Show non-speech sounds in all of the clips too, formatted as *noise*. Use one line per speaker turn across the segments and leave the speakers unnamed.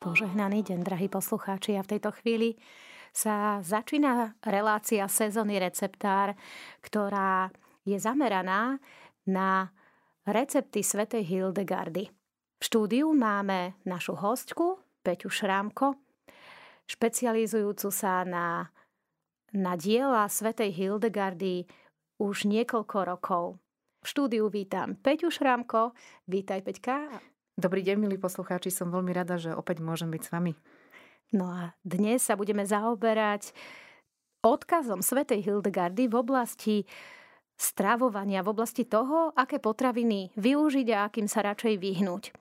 Požehnaný deň, drahí poslucháči. A v tejto chvíli sa začína relácia sezóny receptár, ktorá je zameraná na recepty svätej Hildegardy. V štúdiu máme našu hostku, Peťu Šrámko, špecializujúcu sa na, na diela svätej Hildegardy už niekoľko rokov. V štúdiu vítam Peťu Šrámko. Vítaj, Peťka.
Dobrý deň, milí poslucháči, som veľmi rada, že opäť môžem byť s vami.
No a dnes sa budeme zaoberať odkazom svätej Hildegardy v oblasti stravovania, v oblasti toho, aké potraviny využiť a akým sa radšej vyhnúť.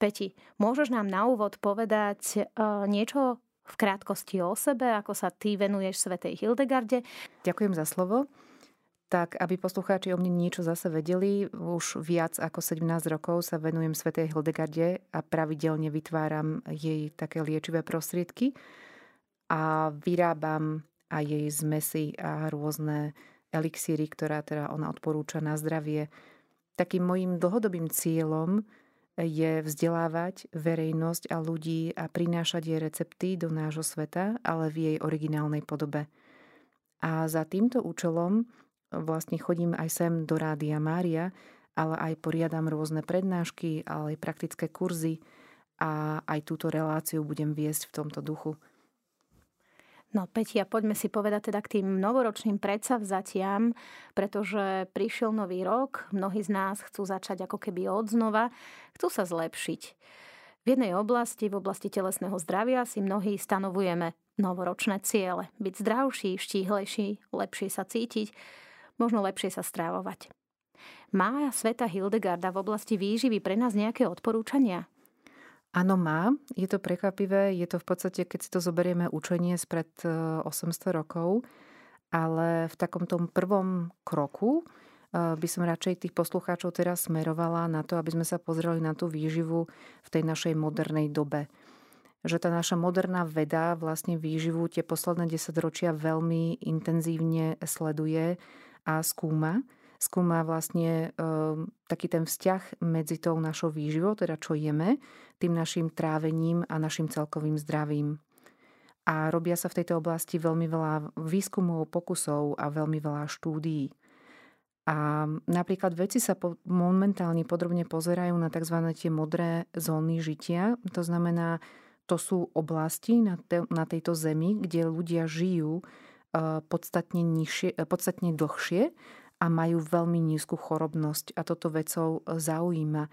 Peti, môžeš nám na úvod povedať uh, niečo v krátkosti o sebe, ako sa ty venuješ svätej Hildegarde?
Ďakujem za slovo tak aby poslucháči o mne niečo zase vedeli, už viac ako 17 rokov sa venujem Svetej Hildegarde a pravidelne vytváram jej také liečivé prostriedky a vyrábam aj jej zmesy a rôzne elixíry, ktorá teda ona odporúča na zdravie. Takým mojim dlhodobým cieľom je vzdelávať verejnosť a ľudí a prinášať jej recepty do nášho sveta, ale v jej originálnej podobe. A za týmto účelom vlastne chodím aj sem do Rádia Mária, ale aj poriadam rôzne prednášky, ale aj praktické kurzy a aj túto reláciu budem viesť v tomto duchu.
No Petia, poďme si povedať teda k tým novoročným predsavzatiam, pretože prišiel nový rok, mnohí z nás chcú začať ako keby od znova, chcú sa zlepšiť. V jednej oblasti, v oblasti telesného zdravia si mnohí stanovujeme novoročné ciele. Byť zdravší, štíhlejší, lepšie sa cítiť, možno lepšie sa strávovať. Má sveta Hildegarda v oblasti výživy pre nás nejaké odporúčania?
Áno, má. Je to prekvapivé. Je to v podstate, keď si to zoberieme učenie spred 800 e, rokov, ale v takom tom prvom kroku e, by som radšej tých poslucháčov teraz smerovala na to, aby sme sa pozreli na tú výživu v tej našej modernej dobe. Že tá naša moderná veda vlastne výživu tie posledné 10 ročia veľmi intenzívne sleduje a skúma. Skúma vlastne e, taký ten vzťah medzi tou našou výživou, teda čo jeme, tým našim trávením a našim celkovým zdravím. A robia sa v tejto oblasti veľmi veľa výskumov, pokusov a veľmi veľa štúdií. A napríklad veci sa po, momentálne podrobne pozerajú na tzv. tie modré zóny žitia. To znamená, to sú oblasti na, te, na tejto zemi, kde ľudia žijú podstatne, nižšie, e, podstatne dlhšie a majú veľmi nízku chorobnosť a toto vecou e, zaujíma.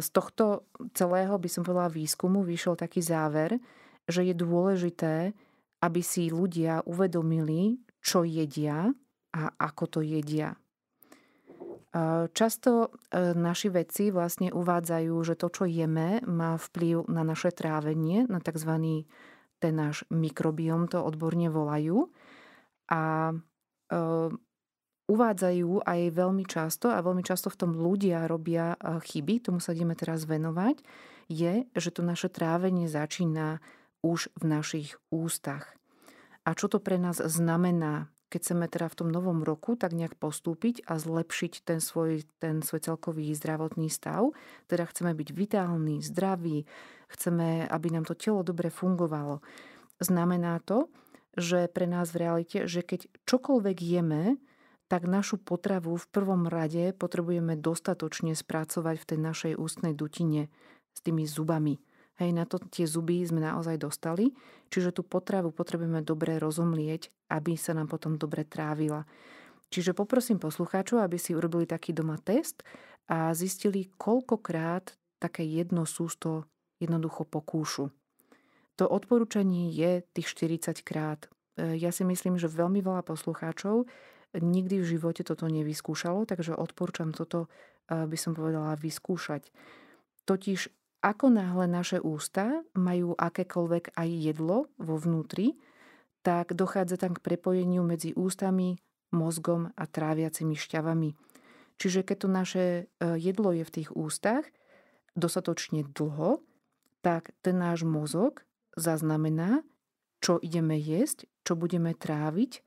Z tohto celého by som povedala výskumu vyšiel taký záver, že je dôležité, aby si ľudia uvedomili, čo jedia a ako to jedia. Často naši vedci vlastne uvádzajú, že to, čo jeme, má vplyv na naše trávenie, na tzv ten náš mikrobiom to odborne volajú. A e, uvádzajú aj veľmi často, a veľmi často v tom ľudia robia e, chyby, tomu sa ideme teraz venovať, je, že to naše trávenie začína už v našich ústach. A čo to pre nás znamená? keď chceme teda v tom novom roku tak nejak postúpiť a zlepšiť ten svoj, ten svoj celkový zdravotný stav, teda chceme byť vitálni, zdraví, chceme, aby nám to telo dobre fungovalo. Znamená to, že pre nás v realite, že keď čokoľvek jeme, tak našu potravu v prvom rade potrebujeme dostatočne spracovať v tej našej ústnej dutine s tými zubami. Hej, na to tie zuby sme naozaj dostali, čiže tú potravu potrebujeme dobre rozumlieť, aby sa nám potom dobre trávila. Čiže poprosím poslucháčov, aby si urobili taký doma test a zistili, koľkokrát také jedno sústo jednoducho pokúšu. To odporúčanie je tých 40 krát. E, ja si myslím, že veľmi veľa poslucháčov nikdy v živote toto nevyskúšalo, takže odporúčam toto, e, by som povedala, vyskúšať. Totiž ako náhle naše ústa majú akékoľvek aj jedlo vo vnútri, tak dochádza tam k prepojeniu medzi ústami, mozgom a tráviacimi šťavami. Čiže keď to naše e, jedlo je v tých ústach dostatočne dlho, tak ten náš mozog zaznamená, čo ideme jesť, čo budeme tráviť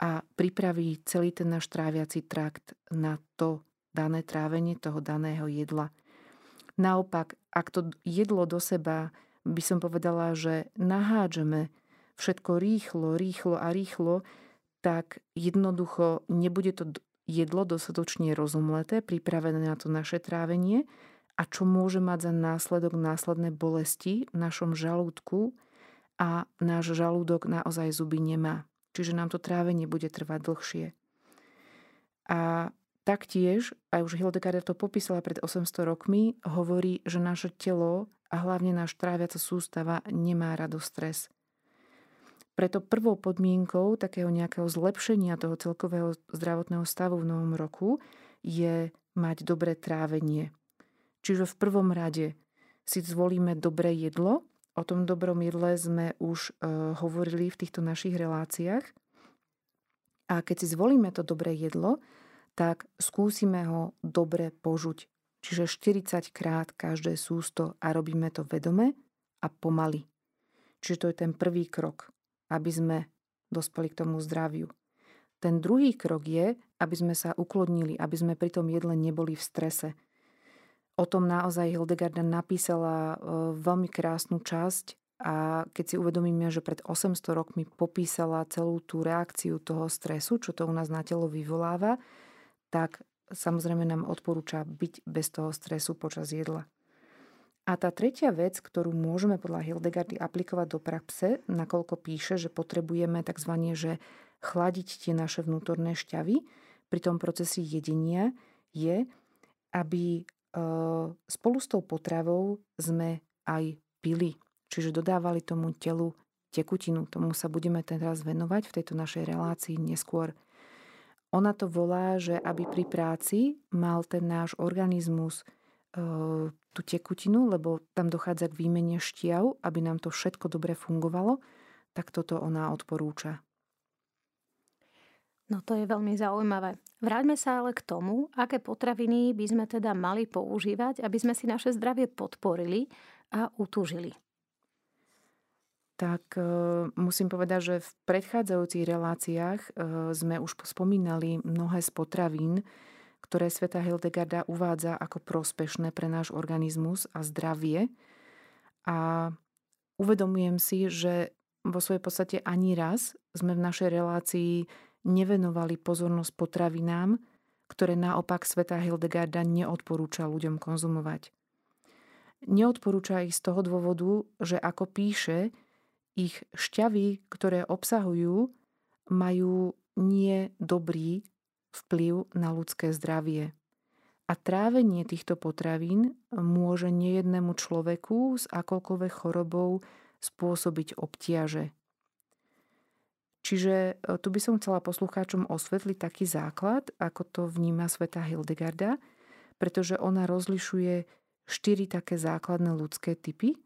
a pripraví celý ten náš tráviaci trakt na to dané trávenie toho daného jedla. Naopak, ak to jedlo do seba by som povedala, že nahádžeme všetko rýchlo, rýchlo a rýchlo, tak jednoducho nebude to jedlo dostatočne rozumleté, pripravené na to naše trávenie a čo môže mať za následok následné bolesti v našom žalúdku a náš žalúdok naozaj zuby nemá. Čiže nám to trávenie bude trvať dlhšie. A taktiež, aj už Hildegarda to popísala pred 800 rokmi, hovorí, že naše telo a hlavne náš tráviaca sústava nemá rado stres. Preto prvou podmienkou takého nejakého zlepšenia toho celkového zdravotného stavu v novom roku je mať dobré trávenie. Čiže v prvom rade si zvolíme dobré jedlo. O tom dobrom jedle sme už e, hovorili v týchto našich reláciách. A keď si zvolíme to dobré jedlo, tak skúsime ho dobre požuť. Čiže 40 krát každé sústo a robíme to vedome a pomaly. Čiže to je ten prvý krok aby sme dospeli k tomu zdraviu. Ten druhý krok je, aby sme sa uklodnili, aby sme pri tom jedle neboli v strese. O tom naozaj Hildegarda napísala e, veľmi krásnu časť a keď si uvedomíme, že pred 800 rokmi popísala celú tú reakciu toho stresu, čo to u nás na telo vyvoláva, tak samozrejme nám odporúča byť bez toho stresu počas jedla. A tá tretia vec, ktorú môžeme podľa Hildegardy aplikovať do praxe, nakoľko píše, že potrebujeme tzv. Že chladiť tie naše vnútorné šťavy pri tom procesi jedenia, je, aby spolu s tou potravou sme aj pili. Čiže dodávali tomu telu tekutinu. Tomu sa budeme teraz venovať v tejto našej relácii neskôr. Ona to volá, že aby pri práci mal ten náš organizmus tú tekutinu, lebo tam dochádza k výmene šťav, aby nám to všetko dobre fungovalo, tak toto ona odporúča.
No to je veľmi zaujímavé. Vráťme sa ale k tomu, aké potraviny by sme teda mali používať, aby sme si naše zdravie podporili a utúžili.
Tak e, musím povedať, že v predchádzajúcich reláciách e, sme už spomínali mnohé z potravín, ktoré sveta Hildegarda uvádza ako prospešné pre náš organizmus a zdravie. A uvedomujem si, že vo svojej podstate ani raz sme v našej relácii nevenovali pozornosť potravinám, ktoré naopak sveta Hildegarda neodporúča ľuďom konzumovať. Neodporúča ich z toho dôvodu, že ako píše, ich šťavy, ktoré obsahujú, majú nie dobrý vplyv na ľudské zdravie. A trávenie týchto potravín môže nejednému človeku s akoľkoľvek chorobou spôsobiť obtiaže. Čiže e, tu by som chcela poslucháčom osvetliť taký základ, ako to vníma sveta Hildegarda, pretože ona rozlišuje štyri také základné ľudské typy,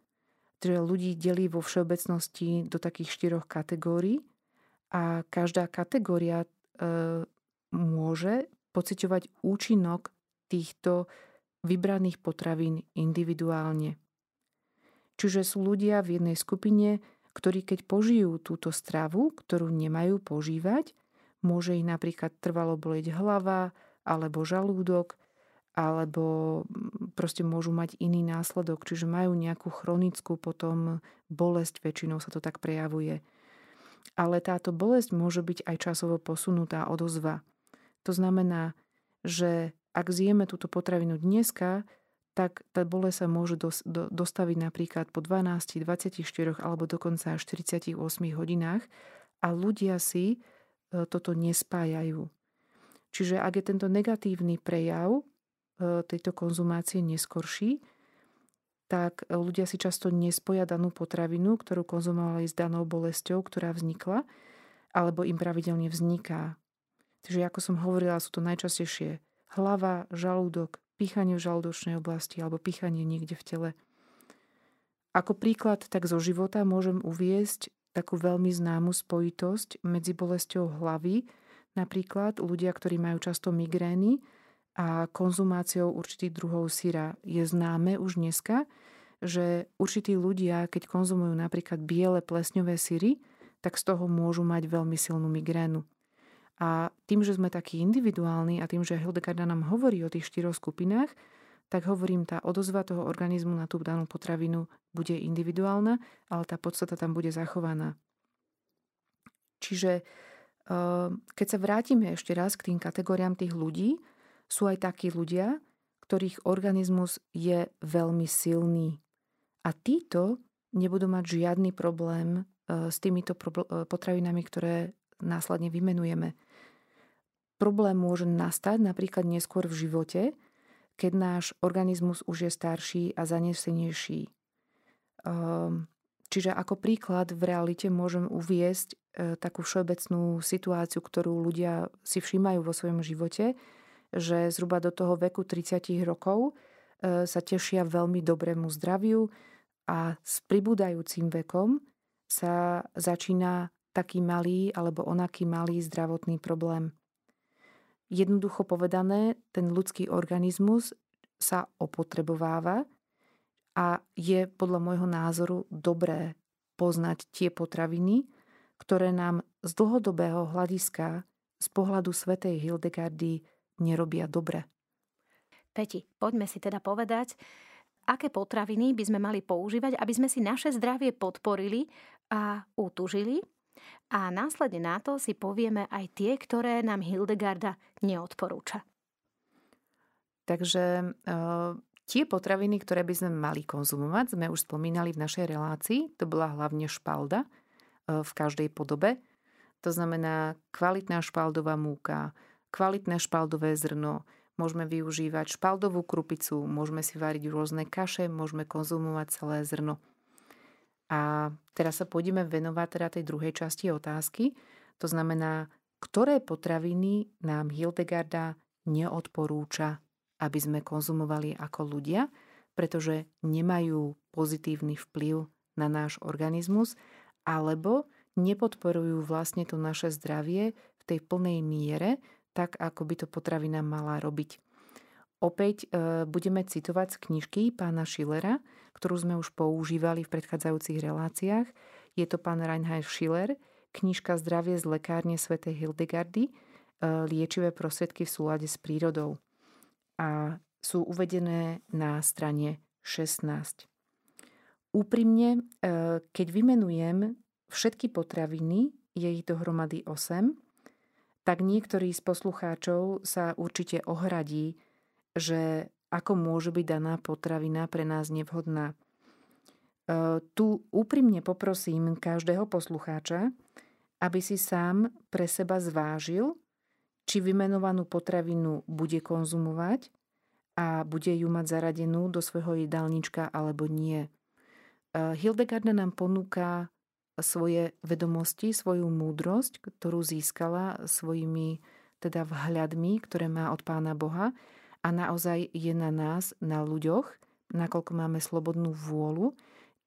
že ľudí delí vo všeobecnosti do takých štyroch kategórií a každá kategória e, môže pociťovať účinok týchto vybraných potravín individuálne. Čiže sú ľudia v jednej skupine, ktorí keď požijú túto stravu, ktorú nemajú požívať, môže ich napríklad trvalo boleť hlava alebo žalúdok, alebo mm, proste môžu mať iný následok, čiže majú nejakú chronickú potom bolesť, väčšinou sa to tak prejavuje. Ale táto bolesť môže byť aj časovo posunutá odozva. To znamená, že ak zjeme túto potravinu dneska, tak tá bolesť sa môže dostaviť napríklad po 12, 24 alebo dokonca až 48 hodinách a ľudia si e, toto nespájajú. Čiže ak je tento negatívny prejav e, tejto konzumácie neskorší, tak ľudia si často nespoja danú potravinu, ktorú konzumovali s danou bolesťou, ktorá vznikla, alebo im pravidelne vzniká. Takže ako som hovorila, sú to najčastejšie hlava, žalúdok, pýchanie v žalúdočnej oblasti alebo pýchanie niekde v tele. Ako príklad tak zo života môžem uviesť takú veľmi známu spojitosť medzi bolesťou hlavy, napríklad ľudia, ktorí majú často migrény a konzumáciou určitých druhov syra. Je známe už dneska, že určití ľudia, keď konzumujú napríklad biele plesňové syry, tak z toho môžu mať veľmi silnú migrénu. A tým, že sme takí individuálni a tým, že Hildegarda nám hovorí o tých štyroch skupinách, tak hovorím, tá odozva toho organizmu na tú danú potravinu bude individuálna, ale tá podstata tam bude zachovaná. Čiže ehm, keď sa vrátime ešte raz k tým kategóriám tých ľudí, sú aj takí ľudia, ktorých organizmus je veľmi silný. A títo nebudú mať žiadny problém e, s týmito e, potravinami, ktoré následne vymenujeme. Problém môže nastať napríklad neskôr v živote, keď náš organizmus už je starší a zanesenejší. Ehm, čiže ako príklad v realite môžem uviesť e, takú všeobecnú situáciu, ktorú ľudia si všímajú vo svojom živote, že zhruba do toho veku 30 rokov sa tešia veľmi dobrému zdraviu, a s pribúdajúcim vekom sa začína taký malý alebo onaký malý zdravotný problém. Jednoducho povedané, ten ľudský organizmus sa opotrebováva a je podľa môjho názoru dobré poznať tie potraviny, ktoré nám z dlhodobého hľadiska z pohľadu svätej Hildegardy nerobia dobre.
Peti, poďme si teda povedať, aké potraviny by sme mali používať, aby sme si naše zdravie podporili a utužili. A následne na to si povieme aj tie, ktoré nám Hildegarda neodporúča.
Takže e, tie potraviny, ktoré by sme mali konzumovať, sme už spomínali v našej relácii. To bola hlavne špalda e, v každej podobe. To znamená kvalitná špaldová múka, kvalitné špaldové zrno, Môžeme využívať špaldovú krupicu, môžeme si variť rôzne kaše, môžeme konzumovať celé zrno. A teraz sa pôjdeme venovať teda tej druhej časti otázky. To znamená, ktoré potraviny nám Hildegarda neodporúča, aby sme konzumovali ako ľudia, pretože nemajú pozitívny vplyv na náš organizmus alebo nepodporujú vlastne to naše zdravie v tej plnej miere, tak, ako by to potravina mala robiť. Opäť e, budeme citovať z knižky pána Schillera, ktorú sme už používali v predchádzajúcich reláciách. Je to pán Reinhard Schiller, knižka Zdravie z lekárne svätej Hildegardy, e, liečivé prostriedky v súlade s prírodou. A sú uvedené na strane 16. Úprimne, e, keď vymenujem všetky potraviny, je ich dohromady 8, tak niektorí z poslucháčov sa určite ohradí, že ako môže byť daná potravina pre nás nevhodná. E, tu úprimne poprosím každého poslucháča, aby si sám pre seba zvážil, či vymenovanú potravinu bude konzumovať a bude ju mať zaradenú do svojho jedálnička alebo nie. E, Hildegarda nám ponúka svoje vedomosti, svoju múdrosť, ktorú získala svojimi teda vhľadmi, ktoré má od Pána Boha a naozaj je na nás, na ľuďoch, nakoľko máme slobodnú vôľu,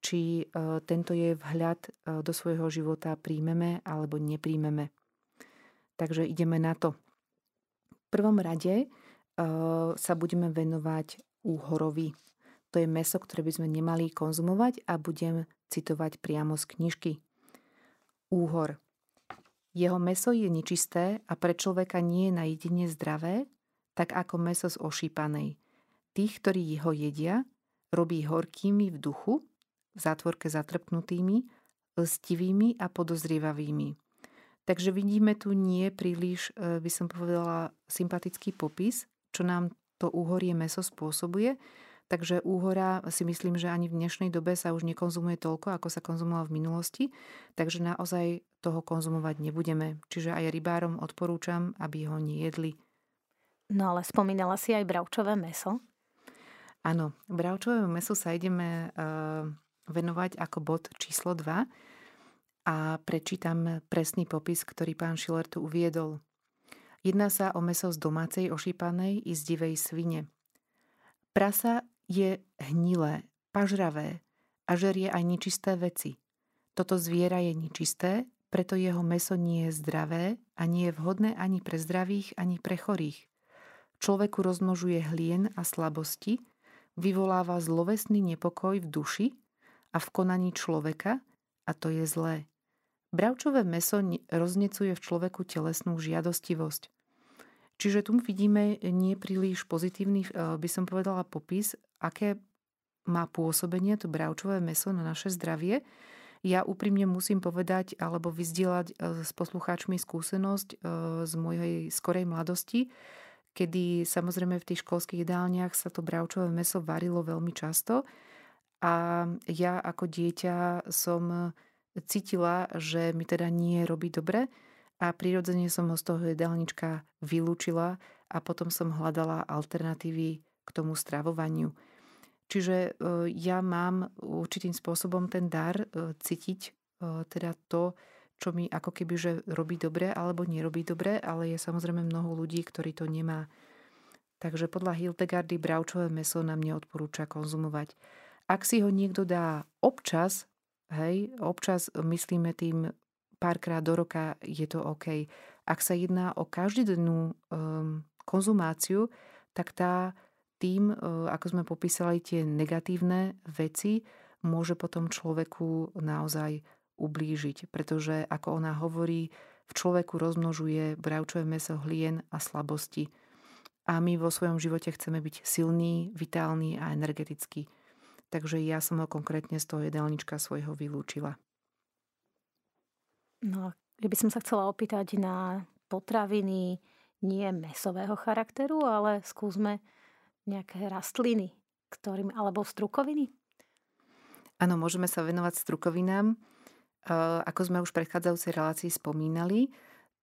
či e, tento je vhľad e, do svojho života príjmeme alebo nepríjmeme. Takže ideme na to. V prvom rade e, sa budeme venovať úhorovi. To je meso, ktoré by sme nemali konzumovať a budem citovať priamo z knižky. Úhor. Jeho meso je nečisté a pre človeka nie je na jedine zdravé, tak ako meso z ošípanej. Tých, ktorí ho jedia, robí horkými v duchu, v zátvorke zatrpnutými, lstivými a podozrievavými. Takže vidíme tu nie príliš, e, by som povedala, sympatický popis, čo nám to úhorie meso spôsobuje, Takže úhora si myslím, že ani v dnešnej dobe sa už nekonzumuje toľko, ako sa konzumovalo v minulosti. Takže naozaj toho konzumovať nebudeme. Čiže aj rybárom odporúčam, aby ho nejedli.
No ale spomínala si aj bravčové meso?
Áno, bravčové meso sa ideme venovať ako bod číslo 2 a prečítam presný popis, ktorý pán Schiller tu uviedol. Jedná sa o meso z domácej ošípanej i z divej svine. Prasa je hnilé, pažravé a žerie aj nečisté veci. Toto zviera je nečisté, preto jeho meso nie je zdravé a nie je vhodné ani pre zdravých, ani pre chorých. Človeku rozmnožuje hlien a slabosti, vyvoláva zlovesný nepokoj v duši a v konaní človeka a to je zlé. Bravčové meso roznecuje v človeku telesnú žiadostivosť. Čiže tu vidíme nie príliš pozitívny, by som povedala, popis, aké má pôsobenie to bravčové meso na naše zdravie. Ja úprimne musím povedať alebo vyzdielať s poslucháčmi skúsenosť z mojej skorej mladosti, kedy samozrejme v tých školských jedálniach sa to bravčové meso varilo veľmi často a ja ako dieťa som cítila, že mi teda nie robí dobre a prirodzene som ho z toho jedálnička vylúčila a potom som hľadala alternatívy k tomu stravovaniu. Čiže e, ja mám určitým spôsobom ten dar e, cítiť e, teda to, čo mi ako keby že robí dobre alebo nerobí dobre, ale je samozrejme mnoho ľudí, ktorí to nemá. Takže podľa Hildegardy bravčové meso nám neodporúča konzumovať. Ak si ho niekto dá občas, hej, občas myslíme tým párkrát do roka, je to OK. Ak sa jedná o každodennú um, konzumáciu, tak tá tým, uh, ako sme popísali tie negatívne veci, môže potom človeku naozaj ublížiť, pretože ako ona hovorí, v človeku rozmnožuje bravčové meso hlien a slabosti. A my vo svojom živote chceme byť silní, vitálni a energetickí. Takže ja som ho konkrétne z toho jedálnička svojho vylúčila.
No, ja by som sa chcela opýtať na potraviny nie mesového charakteru, ale skúsme nejaké rastliny, ktorým, alebo strukoviny.
Áno, môžeme sa venovať strukovinám. Ako sme už v predchádzajúcej relácii spomínali,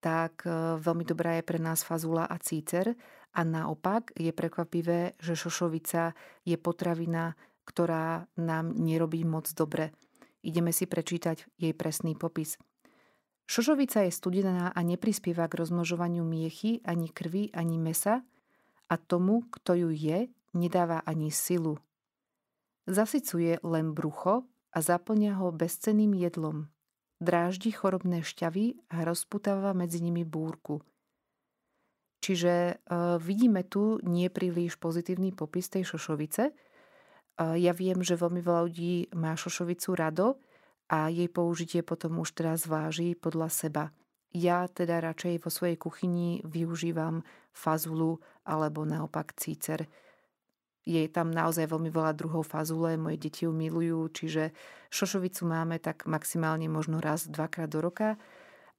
tak veľmi dobrá je pre nás fazula a cícer a naopak je prekvapivé, že šošovica je potravina, ktorá nám nerobí moc dobre. Ideme si prečítať jej presný popis. Šošovica je studená a neprispieva k rozmnožovaniu miechy, ani krvi, ani mesa a tomu, kto ju je, nedáva ani silu. Zasycuje len brucho a zaplňa ho bezcenným jedlom. Dráždi chorobné šťavy a rozputáva medzi nimi búrku. Čiže e, vidíme tu nepríliš pozitívny popis tej šošovice. E, ja viem, že veľmi veľa ľudí má šošovicu rado a jej použitie potom už teraz váži podľa seba. Ja teda radšej vo svojej kuchyni využívam fazulu alebo naopak cícer je tam naozaj veľmi veľa druhov fazule, moje deti ju milujú, čiže šošovicu máme tak maximálne možno raz, dvakrát do roka,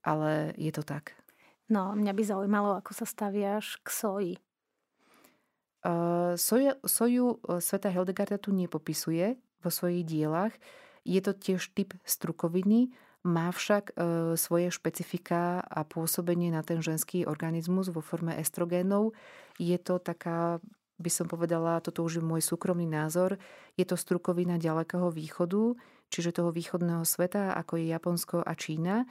ale je to tak.
No, mňa by zaujímalo, ako sa staviaš k soji.
Uh, soju, soju Sveta Hildegarda tu nepopisuje vo svojich dielach. Je to tiež typ strukoviny, má však uh, svoje špecifika a pôsobenie na ten ženský organizmus vo forme estrogénov. Je to taká by som povedala, toto už je môj súkromný názor, je to strukovina ďalekého východu, čiže toho východného sveta, ako je Japonsko a Čína.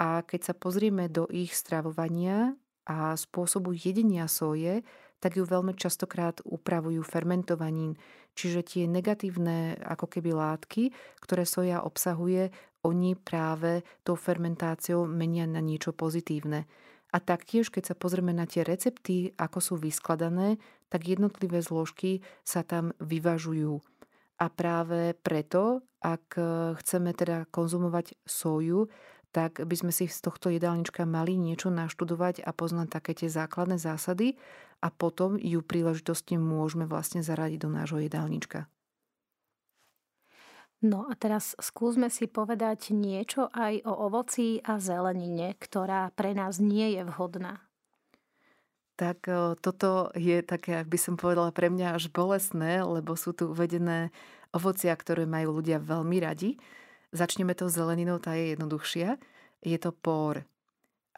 A keď sa pozrieme do ich stravovania a spôsobu jedenia soje, tak ju veľmi častokrát upravujú fermentovaním. Čiže tie negatívne ako keby látky, ktoré soja obsahuje, oni práve tou fermentáciou menia na niečo pozitívne. A taktiež, keď sa pozrieme na tie recepty, ako sú vyskladané, tak jednotlivé zložky sa tam vyvažujú. A práve preto, ak chceme teda konzumovať soju, tak by sme si z tohto jedálnička mali niečo naštudovať a poznať také tie základné zásady a potom ju príležitostne môžeme vlastne zaradiť do nášho jedálnička.
No a teraz skúsme si povedať niečo aj o ovoci a zelenine, ktorá pre nás nie je vhodná.
Tak toto je také, by som povedala, pre mňa až bolesné, lebo sú tu uvedené ovocia, ktoré majú ľudia veľmi radi. Začneme to zeleninou, tá je jednoduchšia. Je to pór.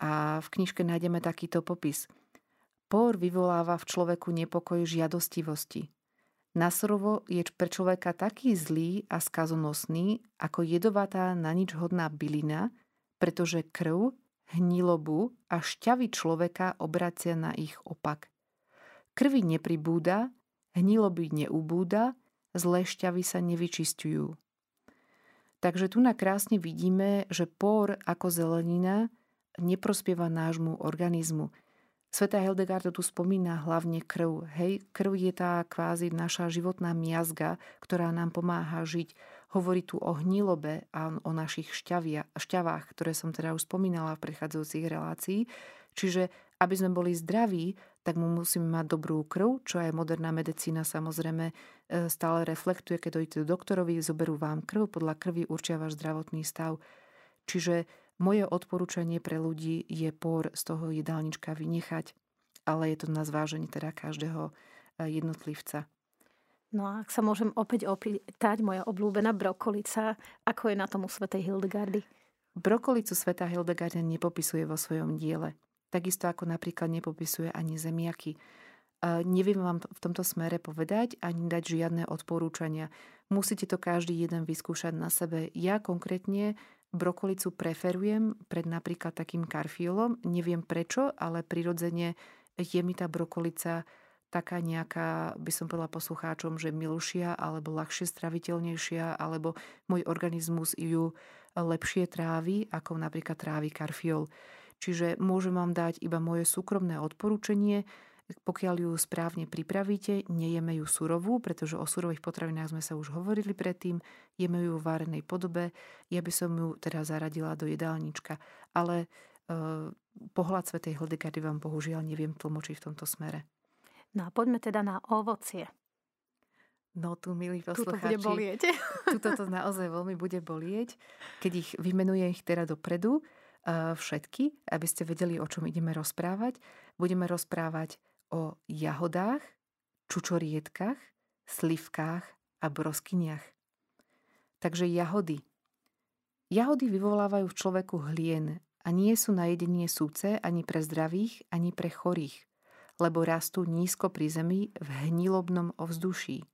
A v knižke nájdeme takýto popis. Pór vyvoláva v človeku nepokoj žiadostivosti. Nasrovo je pre človeka taký zlý a skazonosný, ako jedovatá na nič hodná bylina, pretože krv, hnilobu a šťavy človeka obracia na ich opak. Krvi nepribúda, hniloby neubúda, zlé šťavy sa nevyčistujú. Takže tu na krásne vidíme, že pór ako zelenina neprospieva nášmu organizmu. Sveta Hildegarda tu spomína hlavne krv. Hej, krv je tá kvázi naša životná miazga, ktorá nám pomáha žiť. Hovorí tu o hnilobe a o našich šťavia, šťavách, ktoré som teda už spomínala v prechádzajúcich relácií. Čiže aby sme boli zdraví, tak mu musíme mať dobrú krv, čo aj moderná medicína samozrejme e, stále reflektuje. Keď dojdete do doktorovi, zoberú vám krv, podľa krvi určia váš zdravotný stav. Čiže moje odporúčanie pre ľudí je por z toho jedálnička vynechať, ale je to na zváženie teda každého e, jednotlivca.
No a ak sa môžem opäť opýtať, moja obľúbená brokolica, ako je na tom u svätej Hildegardy?
Brokolicu sveta Hildegarda nepopisuje vo svojom diele. Takisto ako napríklad nepopisuje ani zemiaky. Neviem vám v tomto smere povedať ani dať žiadne odporúčania. Musíte to každý jeden vyskúšať na sebe. Ja konkrétne brokolicu preferujem pred napríklad takým karfiolom. Neviem prečo, ale prirodzene je mi tá brokolica taká nejaká, by som povedala poslucháčom, že milšia alebo ľahšie straviteľnejšia, alebo môj organizmus ju lepšie trávi, ako napríklad trávi karfiol. Čiže môžem vám dať iba moje súkromné odporúčanie, pokiaľ ju správne pripravíte, nejeme ju surovú, pretože o surových potravinách sme sa už hovorili predtým, jeme ju v várenej podobe, ja by som ju teda zaradila do jedálnička. Ale e, pohľad Svetej Hildegardy vám bohužiaľ neviem tlmočiť v tomto smere.
No a poďme teda na ovocie.
No tu, milí poslucháči,
Tuto bude *laughs*
tuto to naozaj veľmi bude bolieť, keď ich vymenujem ich teda dopredu uh, všetky, aby ste vedeli, o čom ideme rozprávať. Budeme rozprávať o jahodách, čučorietkach, slivkách a broskyniach. Takže jahody. Jahody vyvolávajú v človeku hlien a nie sú na jedenie súce ani pre zdravých, ani pre chorých lebo rastú nízko pri zemi v hnilobnom ovzduší.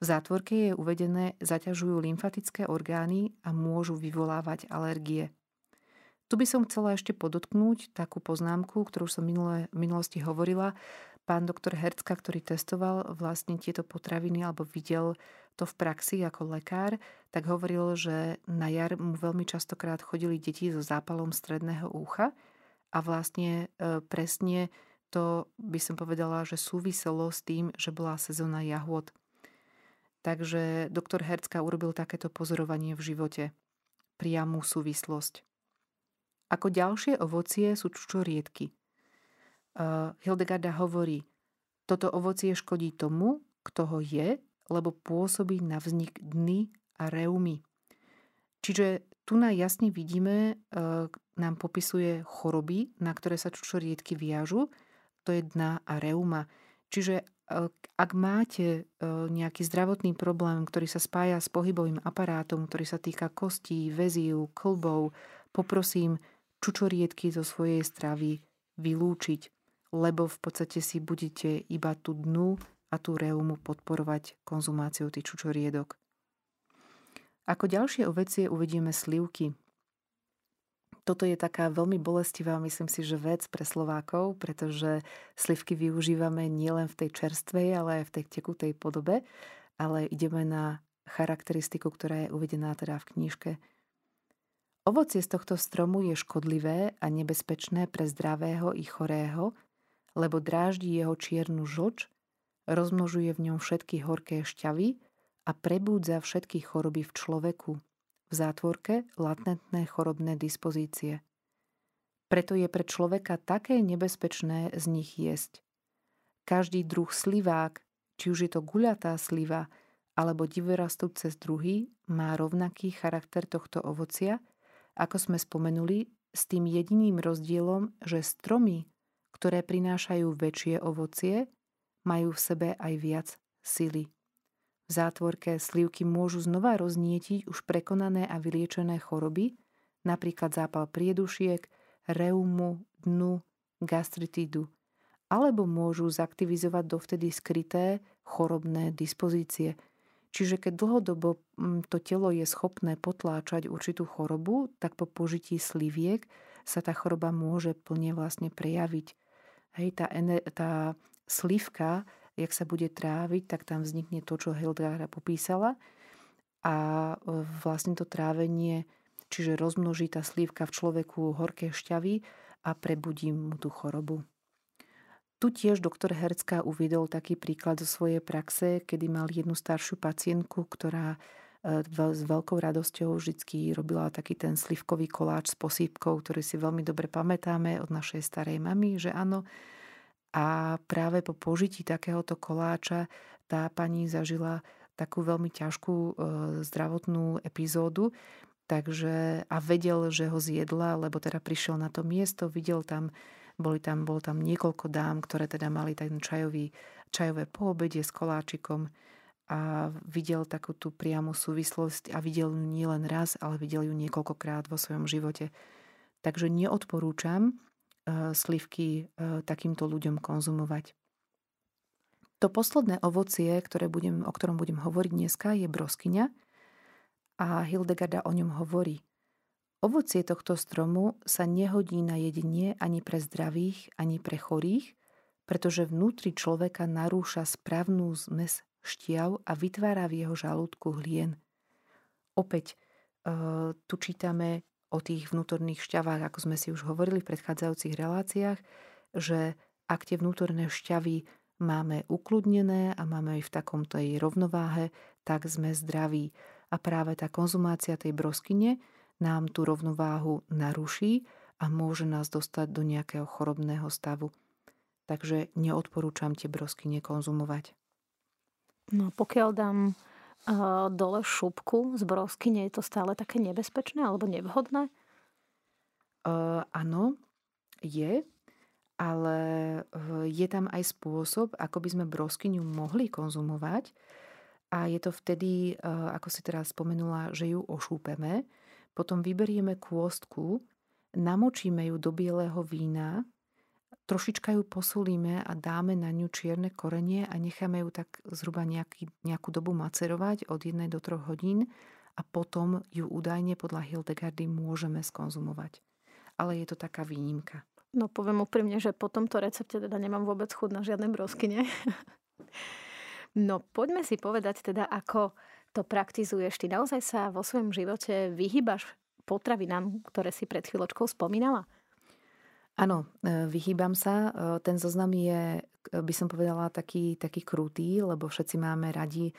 V zátvorke je uvedené, zaťažujú lymfatické orgány a môžu vyvolávať alergie. Tu by som chcela ešte podotknúť takú poznámku, ktorú som minulé, v minulosti hovorila. Pán doktor Hercka, ktorý testoval vlastne tieto potraviny alebo videl to v praxi ako lekár, tak hovoril, že na jar mu veľmi častokrát chodili deti so zápalom stredného úcha a vlastne e, presne to by som povedala, že súviselo s tým, že bola sezóna jahôd. Takže doktor Hercka urobil takéto pozorovanie v živote. Priamú súvislosť. Ako ďalšie ovocie sú čučoriedky. Hildegarda hovorí, toto ovocie škodí tomu, kto ho je, lebo pôsobí na vznik dny a reumy. Čiže tu na jasne vidíme, nám popisuje choroby, na ktoré sa čučoriedky viažu to je dna a reuma. Čiže ak máte nejaký zdravotný problém, ktorý sa spája s pohybovým aparátom, ktorý sa týka kostí, väzív, klbov, poprosím čučoriedky zo svojej stravy vylúčiť, lebo v podstate si budete iba tú dnu a tú reumu podporovať konzumáciou tých čučoriedok. Ako ďalšie ovecie uvedieme slivky toto je taká veľmi bolestivá, myslím si, že vec pre Slovákov, pretože slivky využívame nielen v tej čerstvej, ale aj v tej tekutej podobe, ale ideme na charakteristiku, ktorá je uvedená teda v knižke. Ovocie z tohto stromu je škodlivé a nebezpečné pre zdravého i chorého, lebo dráždi jeho čiernu žlč, rozmnožuje v ňom všetky horké šťavy a prebúdza všetky choroby v človeku – v zátvorke latentné chorobné dispozície. Preto je pre človeka také nebezpečné z nich jesť. Každý druh slivák, či už je to guľatá sliva alebo divorastúce z druhy, má rovnaký charakter tohto ovocia, ako sme spomenuli, s tým jediným rozdielom, že stromy, ktoré prinášajú väčšie ovocie, majú v sebe aj viac sily. V zátvorke slivky môžu znova roznietiť už prekonané a vyliečené choroby, napríklad zápal priedušiek, reumu, dnu, gastritídu, alebo môžu zaktivizovať dovtedy skryté chorobné dispozície. Čiže keď dlhodobo mm, to telo je schopné potláčať určitú chorobu, tak po požití sliviek sa tá choroba môže plne vlastne prejaviť. Hej, tá, tá slivka jak sa bude tráviť, tak tam vznikne to, čo Hildegarda popísala. A e, vlastne to trávenie, čiže rozmnoží tá slívka v človeku horké šťavy a prebudí mu tú chorobu. Tu tiež doktor Hercka uviedol taký príklad zo svojej praxe, kedy mal jednu staršiu pacientku, ktorá s veľkou radosťou vždy robila taký ten slivkový koláč s posýpkou, ktorý si veľmi dobre pamätáme od našej starej mamy, že áno. A práve po požití takéhoto koláča tá pani zažila takú veľmi ťažkú e, zdravotnú epizódu, takže a vedel, že ho zjedla, lebo teda prišiel na to miesto, videl tam, boli tam, bol tam niekoľko dám, ktoré teda mali ten čajový, čajové poobede s koláčikom a videl takú tú priamu súvislosť a videl ju nie len raz, ale videl ju niekoľkokrát vo svojom živote. Takže neodporúčam e, slivky e, takýmto ľuďom konzumovať. To posledné ovocie, ktoré budem, o ktorom budem hovoriť dneska, je broskyňa a Hildegarda o ňom hovorí. Ovocie tohto stromu sa nehodí na jedenie ani pre zdravých, ani pre chorých, pretože vnútri človeka narúša správnu zmes šťav a vytvára v jeho žalúdku hlien. Opäť e, tu čítame o tých vnútorných šťavách, ako sme si už hovorili v predchádzajúcich reláciách, že ak tie vnútorné šťavy máme ukludnené a máme ich v takom tej rovnováhe, tak sme zdraví. A práve tá konzumácia tej broskyne nám tú rovnováhu naruší a môže nás dostať do nejakého chorobného stavu. Takže neodporúčam tie broskyne konzumovať.
No pokiaľ dám uh, dole šupku z brosky, nie je to stále také nebezpečné alebo nevhodné?
Uh, áno, je, ale je tam aj spôsob, ako by sme broskyňu mohli konzumovať. A je to vtedy, ako si teraz spomenula, že ju ošúpeme, potom vyberieme kôstku, namočíme ju do bieleho vína trošička ju posolíme a dáme na ňu čierne korenie a necháme ju tak zhruba nejaký, nejakú dobu macerovať od 1 do 3 hodín a potom ju údajne podľa Hildegardy môžeme skonzumovať. Ale je to taká výnimka.
No poviem úprimne, že po tomto recepte teda nemám vôbec chud na žiadne broskyne. *laughs* no poďme si povedať teda, ako to praktizuješ. Ty naozaj sa vo svojom živote vyhýbaš potravinám, ktoré si pred chvíľočkou spomínala?
Áno, e, vyhýbam sa. E, ten zoznam je, by som povedala, taký, taký krutý, lebo všetci máme radi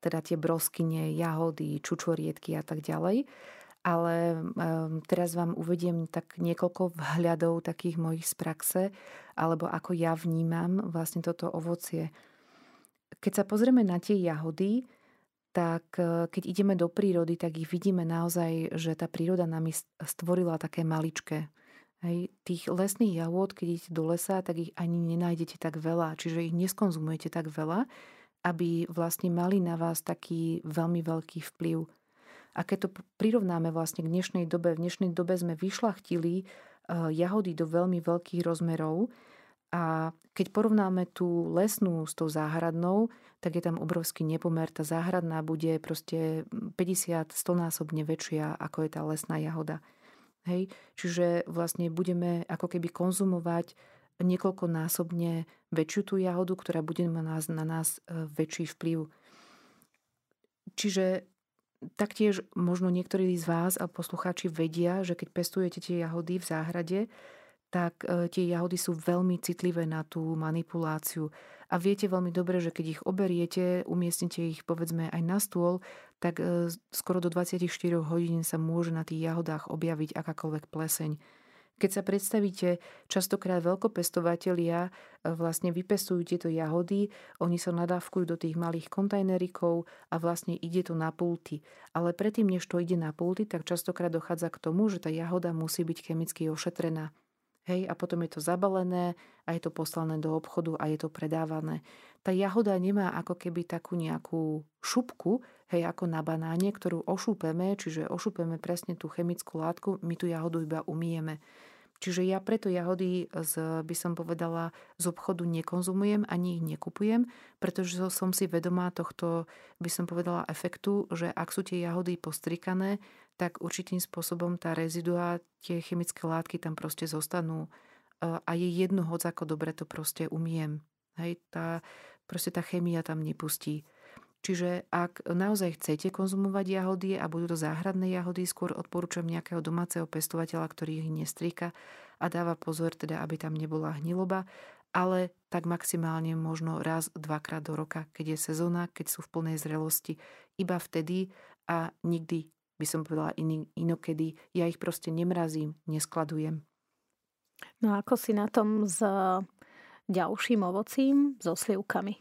teda tie broskyne, jahody, čučoriedky a tak ďalej. Ale e, teraz vám uvediem tak niekoľko vhľadov takých mojich z praxe, alebo ako ja vnímam vlastne toto ovocie. Keď sa pozrieme na tie jahody, tak keď ideme do prírody, tak ich vidíme naozaj, že tá príroda nám stvorila také maličké Hej, tých lesných jahôd, keď idete do lesa, tak ich ani nenájdete tak veľa, čiže ich neskonzumujete tak veľa, aby vlastne mali na vás taký veľmi veľký vplyv. A keď to prirovnáme vlastne k dnešnej dobe, v dnešnej dobe sme vyšlachtili eh, jahody do veľmi veľkých rozmerov a keď porovnáme tú lesnú s tou záhradnou, tak je tam obrovský nepomer. Tá záhradná bude proste 50-100 násobne väčšia, ako je tá lesná jahoda. Hej? Čiže vlastne budeme ako keby konzumovať niekoľkonásobne väčšiu tú jahodu, ktorá bude na na nás e, väčší vplyv. Čiže taktiež možno niektorí z vás a poslucháči vedia, že keď pestujete tie jahody v záhrade, tak e, tie jahody sú veľmi citlivé na tú manipuláciu. A viete veľmi dobre, že keď ich oberiete, umiestnite ich povedzme aj na stôl, tak e, skoro do 24 hodín sa môže na tých jahodách objaviť akákoľvek pleseň. Keď sa predstavíte, častokrát veľkopestovatelia e, vlastne vypestujú tieto jahody, oni sa nadávkujú do tých malých kontajnerikov a vlastne ide to na pulty. Ale predtým, než to ide na pulty, tak častokrát dochádza k tomu, že tá jahoda musí byť chemicky ošetrená. Hej, a potom je to zabalené a je to poslané do obchodu a je to predávané. Tá jahoda nemá ako keby takú nejakú šupku, hej, ako na banáne, ktorú ošúpeme, čiže ošúpeme presne tú chemickú látku, my tú jahodu iba umieme. Čiže ja preto jahody z, by som povedala, z obchodu nekonzumujem ani ich nekupujem, pretože som si vedomá tohto, by som povedala, efektu, že ak sú tie jahody postrikané, tak určitým spôsobom tá rezidua, tie chemické látky tam proste zostanú a je jedno hoď ako dobre to proste umiem. Hej, tá, proste tá chemia tam nepustí. Čiže ak naozaj chcete konzumovať jahody a budú to záhradné jahody, skôr odporúčam nejakého domáceho pestovateľa, ktorý ich nestrika a dáva pozor, teda, aby tam nebola hniloba, ale tak maximálne možno raz, dvakrát do roka, keď je sezóna, keď sú v plnej zrelosti. Iba vtedy a nikdy by som povedala iný, inokedy. Ja ich proste nemrazím, neskladujem.
No a ako si na tom s ďalším ovocím, so slivkami?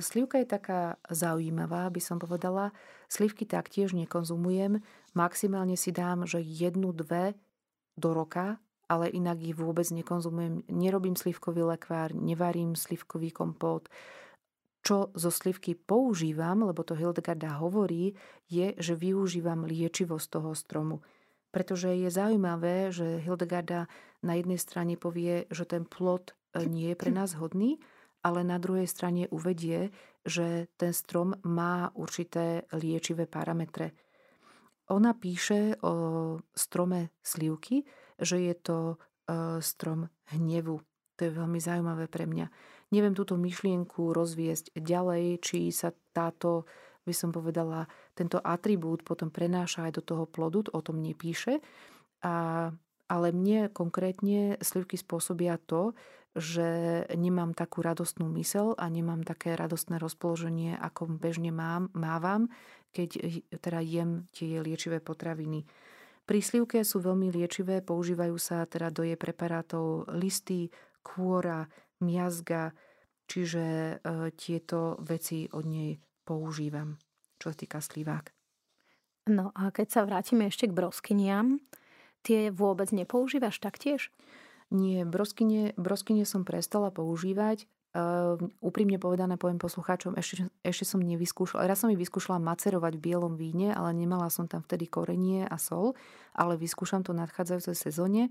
Slivka je taká zaujímavá, by som povedala. Slivky taktiež nekonzumujem. Maximálne si dám, že jednu, dve do roka, ale inak ich vôbec nekonzumujem. Nerobím slivkový lekvár, nevarím slivkový kompót. Čo zo slivky používam, lebo to Hildegarda hovorí, je, že využívam liečivosť toho stromu. Pretože je zaujímavé, že Hildegarda na jednej strane povie, že ten plod e, nie je pre nás hodný, ale na druhej strane uvedie, že ten strom má určité liečivé parametre. Ona píše o strome slivky, že je to e, strom hnevu. To je veľmi zaujímavé pre mňa. Neviem túto myšlienku rozviesť ďalej, či sa táto, by som povedala, tento atribút potom prenáša aj do toho plodu, o tom nepíše. A, ale mne konkrétne slivky spôsobia to, že nemám takú radostnú mysel a nemám také radostné rozpoloženie, ako bežne mám, mávam, keď teda jem tie liečivé potraviny. Pri slivke sú veľmi liečivé, používajú sa teda do jej preparátov listy, kôra, miazga, čiže e, tieto veci od nej používam, čo sa týka slivák.
No a keď sa vrátime ešte k broskyniam, tie vôbec nepoužívaš taktiež?
Nie, broskyne, broskyne som prestala používať. Uh, úprimne povedané poviem poslucháčom, ešte, ešte som nevyskúšala. Raz som ich vyskúšala macerovať v bielom víne, ale nemala som tam vtedy korenie a sol, ale vyskúšam to v nadchádzajúcej sezóne.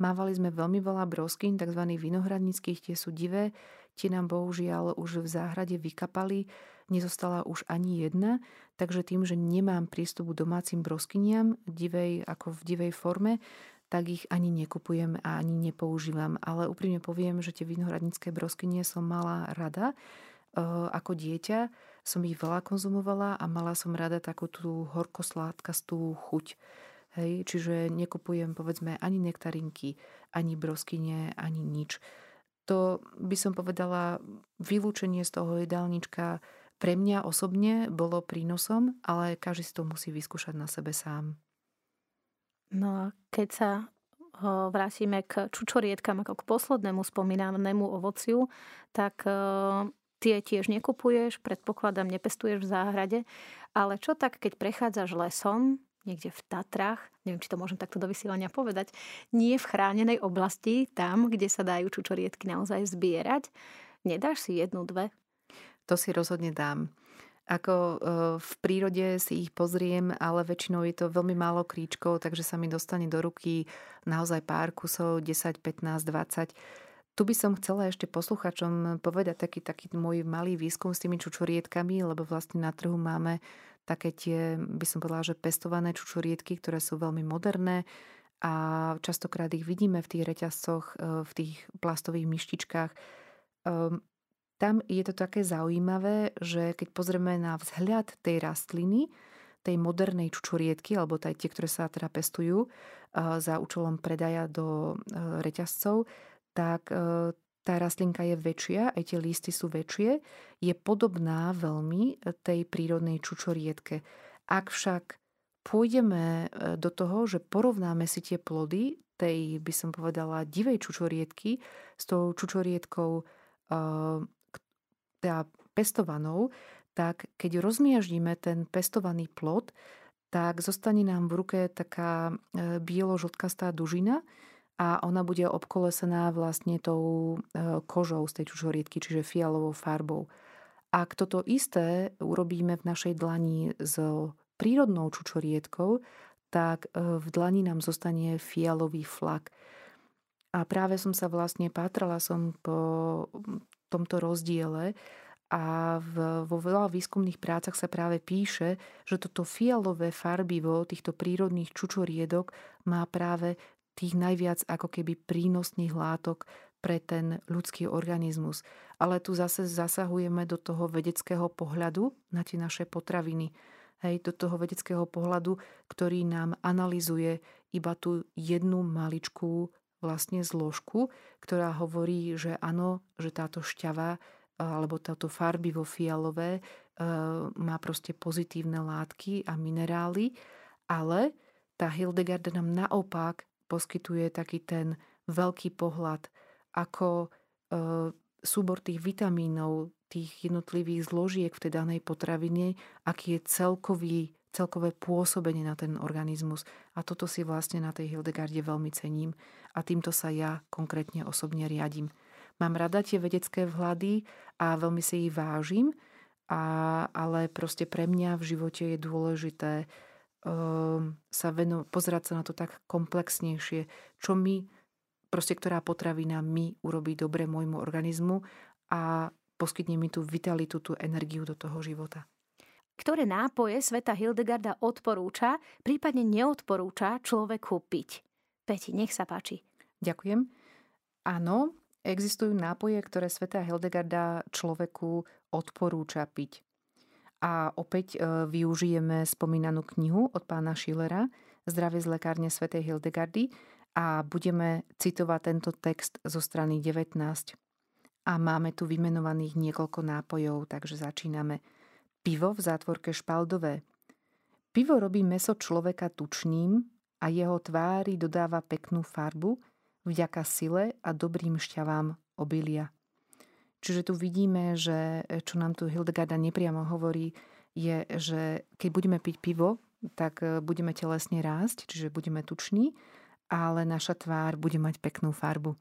Mávali sme veľmi veľa broskyň, tzv. vinohradnických, tie sú divé. Tie nám bohužiaľ už v záhrade vykapali, nezostala už ani jedna, takže tým, že nemám prístup k domácim broskyniam divej, ako v divej forme, tak ich ani nekupujem a ani nepoužívam. Ale úprimne poviem, že tie vinohradnícke broskynie som mala rada. Ako dieťa som ich veľa konzumovala a mala som rada takú tú horkosládkastú chuť. Hej, čiže nekupujem povedzme ani nektarinky, ani broskyne, ani nič. To by som povedala, vylúčenie z toho jedálnička pre mňa osobne bolo prínosom, ale každý si to musí vyskúšať na sebe sám.
No a keď sa vrátime k čučorietkam ako k poslednému spomínanému ovociu, tak tie tiež nekupuješ, predpokladám, nepestuješ v záhrade, ale čo tak, keď prechádzaš lesom, niekde v Tatrach, neviem, či to môžem takto do vysielania povedať, nie v chránenej oblasti, tam, kde sa dajú čučoriedky naozaj zbierať, nedáš si jednu, dve?
To si rozhodne dám. Ako e, v prírode si ich pozriem, ale väčšinou je to veľmi málo kríčkov, takže sa mi dostane do ruky naozaj pár kusov, 10, 15, 20. Tu by som chcela ešte posluchačom povedať taký, taký môj malý výskum s tými čučorietkami, lebo vlastne na trhu máme také tie, by som povedala, že pestované čučorietky, ktoré sú veľmi moderné a častokrát ich vidíme v tých reťazcoch, e, v tých plastových myštičkách. Ehm, tam je to také zaujímavé, že keď pozrieme na vzhľad tej rastliny, tej modernej čučoriedky, alebo tie, ktoré sa teda pestujú za účelom predaja do e, reťazcov, tak e, tá rastlinka je väčšia, aj tie listy sú väčšie, je podobná veľmi tej prírodnej čučoriedke. Ak však pôjdeme e, do toho, že porovnáme si tie plody tej, by som povedala, divej čučoriedky s tou čučoriedkou teda pestovanou, tak keď rozmiaždíme ten pestovaný plod, tak zostane nám v ruke taká bielo-žltkastá dužina a ona bude obkolesená vlastne tou e, kožou z tej čučoriedky, čiže fialovou farbou. Ak toto isté urobíme v našej dlani s prírodnou čučoriedkou, tak e, v dlani nám zostane fialový flak. A práve som sa vlastne pátrala som po tomto rozdiele a v, vo veľa výskumných prácach sa práve píše, že toto fialové farbivo týchto prírodných čučoriedok má práve tých najviac ako keby prínosných látok pre ten ľudský organizmus. Ale tu zase zasahujeme do toho vedeckého pohľadu na tie naše potraviny. Hej, do toho vedeckého pohľadu, ktorý nám analizuje iba tú jednu maličkú vlastne zložku, ktorá hovorí, že áno, že táto šťava alebo táto farbivo fialové má proste pozitívne látky a minerály, ale tá Hildegarda nám naopak poskytuje taký ten veľký pohľad, ako e, súbor tých vitamínov, tých jednotlivých zložiek v tej danej potravine, aký je celkový, celkové pôsobenie na ten organizmus. A toto si vlastne na tej Hildegarde veľmi cením a týmto sa ja konkrétne osobne riadím. Mám rada tie vedecké vhľady a veľmi si ich vážim, a, ale proste pre mňa v živote je dôležité sa veno, pozerať sa na to tak komplexnejšie, čo mi, proste ktorá potravina mi urobí dobre môjmu organizmu a poskytne mi tú vitalitu, tú energiu do toho života.
Ktoré nápoje sveta Hildegarda odporúča, prípadne neodporúča človeku piť? Peti, nech sa páči.
Ďakujem. Áno, existujú nápoje, ktoré sveta Hildegarda človeku odporúča piť. A opäť e, využijeme spomínanú knihu od pána Schillera Zdravie z lekárne svätej Hildegardy a budeme citovať tento text zo strany 19. A máme tu vymenovaných niekoľko nápojov, takže začíname. Pivo v zátvorke špaldové. Pivo robí meso človeka tučným a jeho tvári dodáva peknú farbu vďaka sile a dobrým šťavám obilia. Čiže tu vidíme, že čo nám tu Hildegarda nepriamo hovorí, je, že keď budeme piť pivo, tak e, budeme telesne rásť, čiže budeme tuční, ale naša tvár bude mať peknú farbu.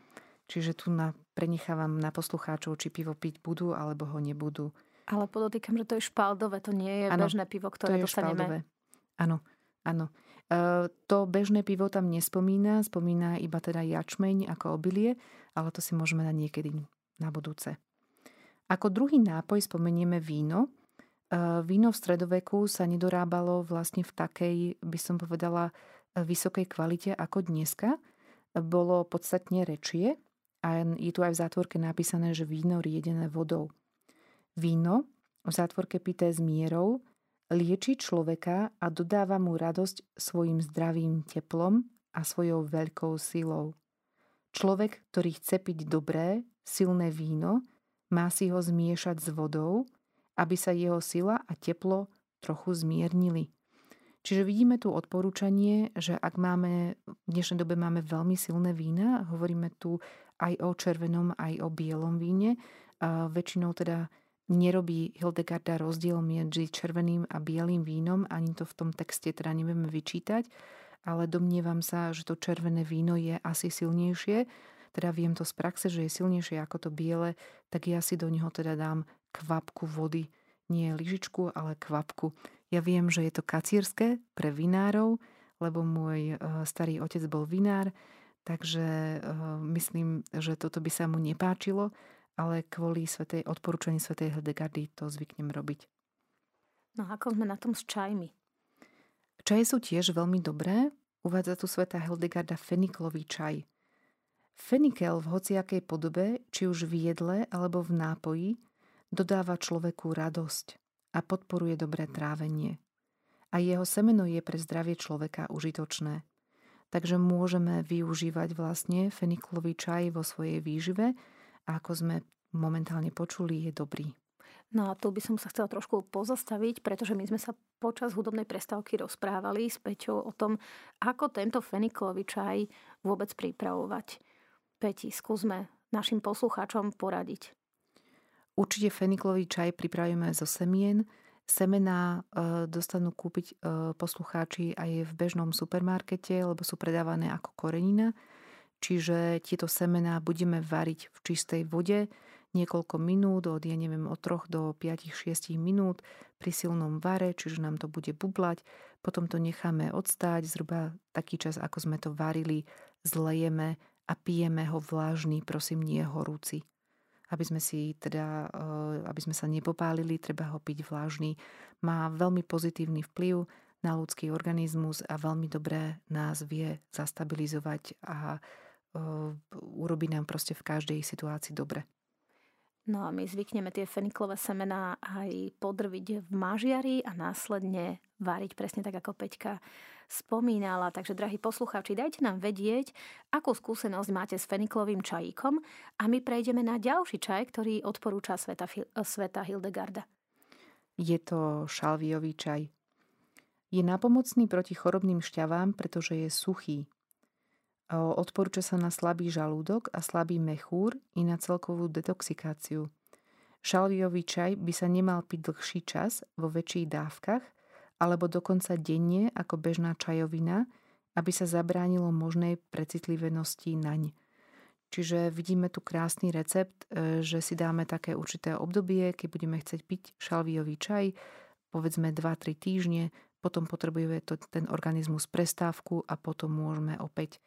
Čiže tu na, prenechávam na poslucháčov, či pivo piť budú alebo ho nebudú.
Ale podotýkam, že to je špaldové, to nie je ano, bežné pivo, ktoré to je dostaneme. Špaldové.
Áno, áno. E, to bežné pivo tam nespomína, spomína iba teda jačmeň ako obilie, ale to si môžeme dať niekedy na budúce. Ako druhý nápoj spomenieme víno. E, víno v stredoveku sa nedorábalo vlastne v takej, by som povedala, vysokej kvalite ako dneska. Bolo podstatne rečie a je tu aj v zátvorke napísané, že víno riedené vodou. Víno v zátvorke pité s mierou lieči človeka a dodáva mu radosť svojim zdravým teplom a svojou veľkou silou. Človek, ktorý chce piť dobré, silné víno, má si ho zmiešať s vodou, aby sa jeho sila a teplo trochu zmiernili. Čiže vidíme tu odporúčanie, že ak máme, v dnešnej dobe máme veľmi silné vína, hovoríme tu aj o červenom, aj o bielom víne, a väčšinou teda nerobí Hildegarda rozdiel medzi červeným a bielým vínom, ani to v tom texte teda nevieme vyčítať, ale domnievam sa, že to červené víno je asi silnejšie, teda viem to z praxe, že je silnejšie ako to biele, tak ja si do neho teda dám kvapku vody. Nie lyžičku, ale kvapku. Ja viem, že je to kacírske pre vinárov, lebo môj e, starý otec bol vinár, takže e, myslím, že toto by sa mu nepáčilo, ale kvôli svetej, odporúčaní svetej Hildegardy to zvyknem robiť.
No ako sme na tom s čajmi?
Čaje sú tiež veľmi dobré. Uvádza tu sveta Hildegarda feniklový čaj. Fenikel v hociakej podobe, či už v jedle alebo v nápoji, dodáva človeku radosť a podporuje dobré trávenie. A jeho semeno je pre zdravie človeka užitočné. Takže môžeme využívať vlastne feniklový čaj vo svojej výžive a ako sme momentálne počuli, je dobrý.
No a tu by som sa chcela trošku pozastaviť, pretože my sme sa počas hudobnej prestávky rozprávali s Peťou o tom, ako tento feniklový čaj vôbec pripravovať. Peti, skúsme našim poslucháčom poradiť.
Určite feniklový čaj pripravíme zo semien. Semená e, dostanú kúpiť e, poslucháči aj v bežnom supermarkete, lebo sú predávané ako korenina. Čiže tieto semená budeme variť v čistej vode niekoľko minút, od ja neviem, od 3 do 5-6 minút pri silnom vare, čiže nám to bude bublať. Potom to necháme odstáť, zhruba taký čas, ako sme to varili, zlejeme a pijeme ho vlážny, prosím, nie horúci. Aby sme, si teda, eh, aby sme sa nepopálili, treba ho piť vlážny. Má veľmi pozitívny vplyv na ľudský organizmus a veľmi dobré nás vie zastabilizovať a uh, urobí nám proste v každej situácii dobre.
No a my zvykneme tie feniklové semená aj podrviť v mažiari a následne váriť presne tak, ako Peťka spomínala. Takže, drahí poslucháči, dajte nám vedieť, akú skúsenosť máte s feniklovým čajíkom a my prejdeme na ďalší čaj, ktorý odporúča Sveta, Sveta Hildegarda.
Je to šalviový čaj. Je napomocný proti chorobným šťavám, pretože je suchý. Odporúča sa na slabý žalúdok a slabý mechúr i na celkovú detoxikáciu. Šalviový čaj by sa nemal piť dlhší čas vo väčších dávkach alebo dokonca denne ako bežná čajovina, aby sa zabránilo možnej precitlivenosti naň. Čiže vidíme tu krásny recept, e, že si dáme také určité obdobie, keď budeme chcieť piť šalviový čaj, povedzme 2-3 týždne, potom potrebuje to, ten organizmus prestávku a potom môžeme opäť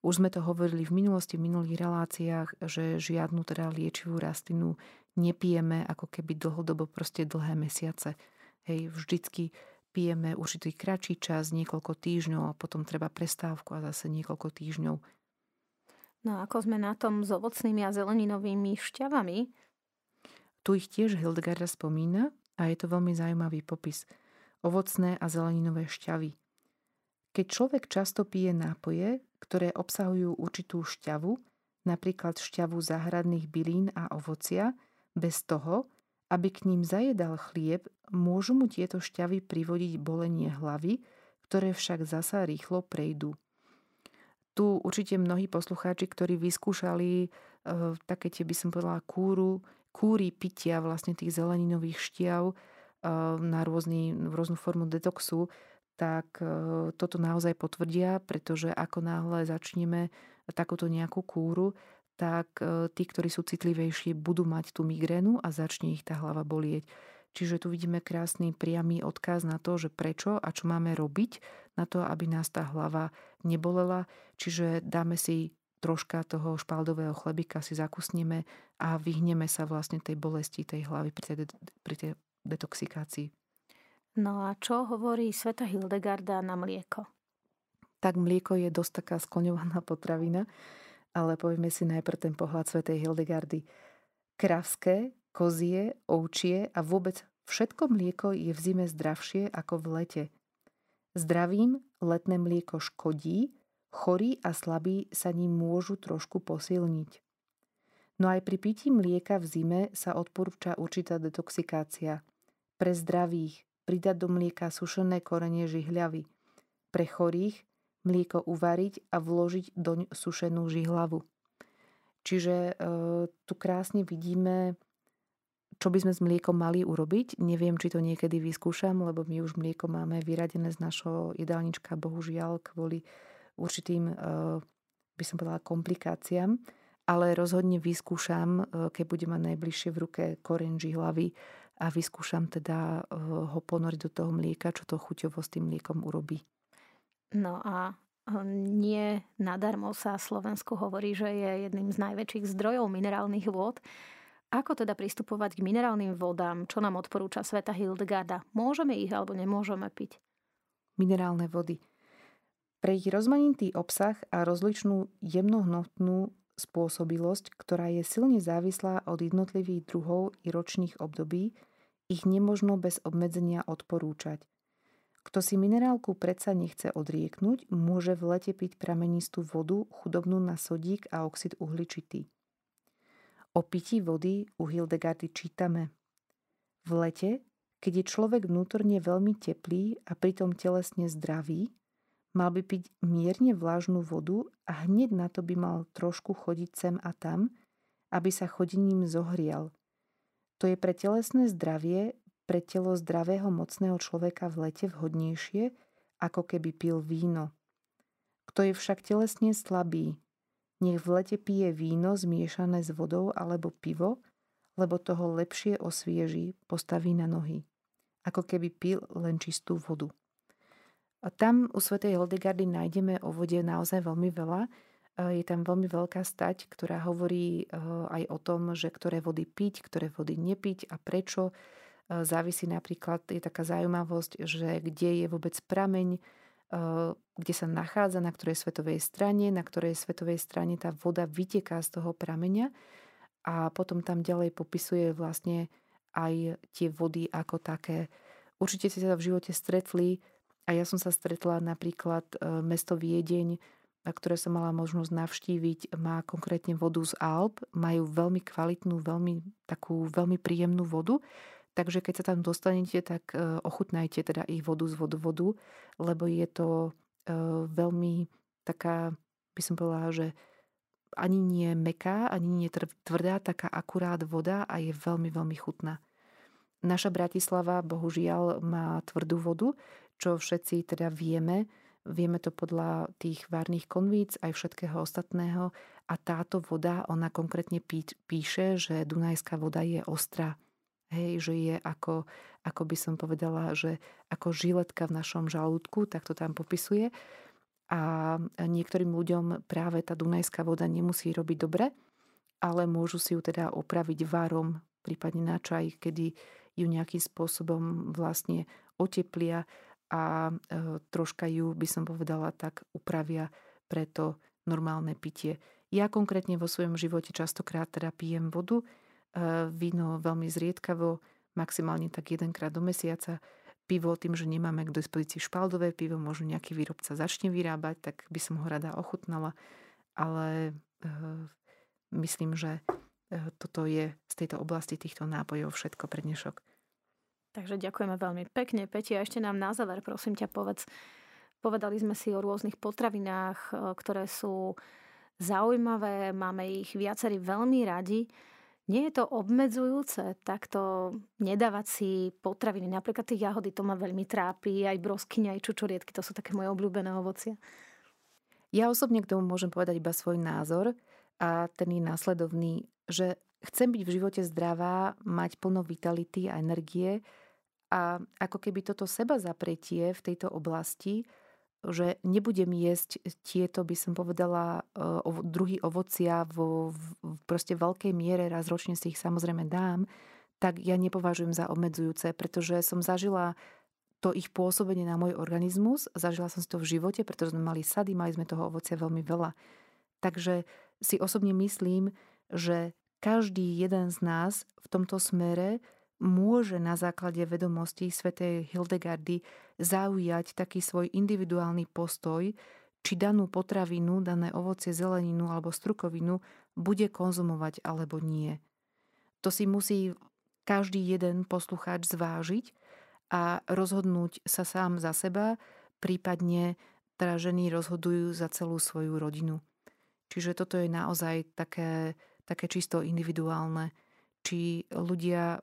už sme to hovorili v minulosti, v minulých reláciách, že žiadnu teda liečivú rastlinu nepijeme ako keby dlhodobo, proste dlhé mesiace. Hej, vždycky pijeme určitý kratší čas, niekoľko týždňov a potom treba prestávku a zase niekoľko týždňov.
No ako sme na tom s ovocnými a zeleninovými šťavami?
Tu ich tiež Hildegarda spomína a je to veľmi zaujímavý popis. Ovocné a zeleninové šťavy. Keď človek často pije nápoje, ktoré obsahujú určitú šťavu, napríklad šťavu záhradných bylín a ovocia, bez toho, aby k ním zajedal chlieb, môžu mu tieto šťavy privodiť bolenie hlavy, ktoré však zasa rýchlo prejdú. Tu určite mnohí poslucháči, ktorí vyskúšali e, také tie, by som povedala, kúru, kúry pitia vlastne tých zeleninových šťav e, na rôzny, rôznu formu detoxu, tak e, toto naozaj potvrdia, pretože ako náhle začneme takúto nejakú kúru, tak e, tí, ktorí sú citlivejší, budú mať tú migrénu a začne ich tá hlava bolieť. Čiže tu vidíme krásny priamy odkaz na to, že prečo a čo máme robiť na to, aby nás tá hlava nebolela. Čiže dáme si troška toho špaldového chlebika, si zakusneme a vyhneme sa vlastne tej bolesti tej hlavy pri tej, pri tej detoxikácii.
No a čo hovorí sveta Hildegarda na mlieko?
Tak mlieko je dosť taká skloňovaná potravina, ale povieme si najprv ten pohľad svetej Hildegardy. Kravské, kozie, ovčie a vôbec všetko mlieko je v zime zdravšie ako v lete. Zdravým letné mlieko škodí, chorí a slabí sa ním môžu trošku posilniť. No aj pri pití mlieka v zime sa odporúča určitá detoxikácia. Pre zdravých, pridať do mlieka sušené korenie žihľavy. Pre chorých mlieko uvariť a vložiť doň sušenú žihlavu. Čiže e, tu krásne vidíme, čo by sme s mliekom mali urobiť. Neviem, či to niekedy vyskúšam, lebo my už mlieko máme vyradené z našho jedálnička, bohužiaľ, kvôli určitým, e, by som povedala, komplikáciám. Ale rozhodne vyskúšam, e, keď budem mať najbližšie v ruke koren žihlavy, a vyskúšam teda eh, ho ponoriť do toho mlieka, čo to chuťovo s tým mliekom urobí.
No a eh, nie nadarmo sa Slovensku hovorí, že je jedným z najväčších zdrojov minerálnych vôd. Ako teda pristupovať k minerálnym vodám? Čo nám odporúča Sveta Hildegarda? Môžeme ich alebo nemôžeme piť?
Minerálne vody. Pre ich rozmanitý obsah a rozličnú jemnohnotnú spôsobilosť, ktorá je silne závislá od jednotlivých druhov i ročných období, ich nemožno bez obmedzenia odporúčať. Kto si minerálku predsa nechce odrieknúť, môže v lete piť pramenistú vodu chudobnú na sodík a oxid uhličitý. O pití vody u Hildegardy čítame. V lete, keď je človek vnútorne veľmi teplý a pritom telesne zdravý, mal by piť mierne vlážnu vodu a hneď na to by mal trošku chodiť sem a tam, aby sa chodením zohrial – to je pre telesné zdravie, pre telo zdravého mocného človeka v lete vhodnejšie, ako keby pil víno. Kto je však telesne slabý, nech v lete pije víno zmiešané s vodou alebo pivo, lebo toho lepšie osvieží, postaví na nohy. Ako keby pil len čistú vodu. A tam u svätej Hildegardy nájdeme o vode naozaj veľmi veľa, je tam veľmi veľká stať, ktorá hovorí aj o tom, že ktoré vody piť, ktoré vody nepiť a prečo. Závisí napríklad, je taká zaujímavosť, že kde je vôbec prameň, kde sa nachádza, na ktorej svetovej strane, na ktorej svetovej strane tá voda vyteká z toho prameňa a potom tam ďalej popisuje vlastne aj tie vody ako také. Určite ste sa v živote stretli a ja som sa stretla napríklad mesto Viedeň, ktoré som mala možnosť navštíviť, má konkrétne vodu z Alp, majú veľmi kvalitnú, veľmi takú veľmi príjemnú vodu, Takže keď sa tam dostanete, tak ochutnajte teda ich vodu z vodu vodu, lebo je to veľmi taká, by som povedala, že ani nie meká, ani nie tvrdá, taká akurát voda a je veľmi, veľmi chutná. Naša Bratislava bohužiaľ má tvrdú vodu, čo všetci teda vieme. Vieme to podľa tých várnych konvíc aj všetkého ostatného a táto voda, ona konkrétne píše, že Dunajská voda je ostrá. Hej, že je ako, ako by som povedala, že ako žiletka v našom žalúdku, tak to tam popisuje. A niektorým ľuďom práve tá Dunajská voda nemusí robiť dobre, ale môžu si ju teda opraviť varom, prípadne na čaj, kedy ju nejakým spôsobom vlastne oteplia a e, troška ju, by som povedala, tak upravia pre to normálne pitie. Ja konkrétne vo svojom živote častokrát teda pijem vodu, víno veľmi zriedkavo, maximálne tak jedenkrát do mesiaca. Pivo tým, že nemáme k dispozícii špaldové pivo, možno nejaký výrobca začne vyrábať, tak by som ho rada ochutnala. Ale e, myslím, že e, toto je z tejto oblasti týchto nápojov všetko pre dnešok.
Takže ďakujeme veľmi pekne. Peti, a ešte nám na záver, prosím ťa, povedz. Povedali sme si o rôznych potravinách, ktoré sú zaujímavé, máme ich viacerí veľmi radi. Nie je to obmedzujúce takto nedávať si potraviny. Napríklad tých jahody to ma veľmi trápi, aj broskyne, aj čučoriedky, to sú také moje obľúbené ovocie.
Ja osobne k tomu môžem povedať iba svoj názor a ten je následovný, že chcem byť v živote zdravá, mať plno vitality a energie a ako keby toto seba zapretie v tejto oblasti že nebudem jesť tieto, by som povedala, e, druhy ovocia vo v proste veľkej miere, raz ročne si ich samozrejme dám, tak ja nepovažujem za obmedzujúce, pretože som zažila to ich pôsobenie na môj organizmus, zažila som si to v živote, pretože sme mali sady, mali sme toho ovocia veľmi veľa. Takže si osobne myslím, že každý jeden z nás v tomto smere môže na základe vedomostí svätej Hildegardy zaujať taký svoj individuálny postoj, či danú potravinu, dané ovocie, zeleninu alebo strukovinu bude konzumovať alebo nie. To si musí každý jeden poslucháč zvážiť a rozhodnúť sa sám za seba, prípadne teda ženy rozhodujú za celú svoju rodinu. Čiže toto je naozaj také, také čisto individuálne. Či ľudia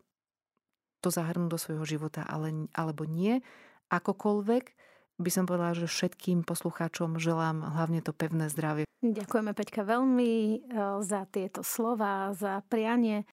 to zahrnúť do svojho života, ale, alebo nie. Akokoľvek by som povedala, že všetkým poslucháčom želám hlavne to pevné zdravie.
Ďakujeme Peťka veľmi e, za tieto slova, za prianie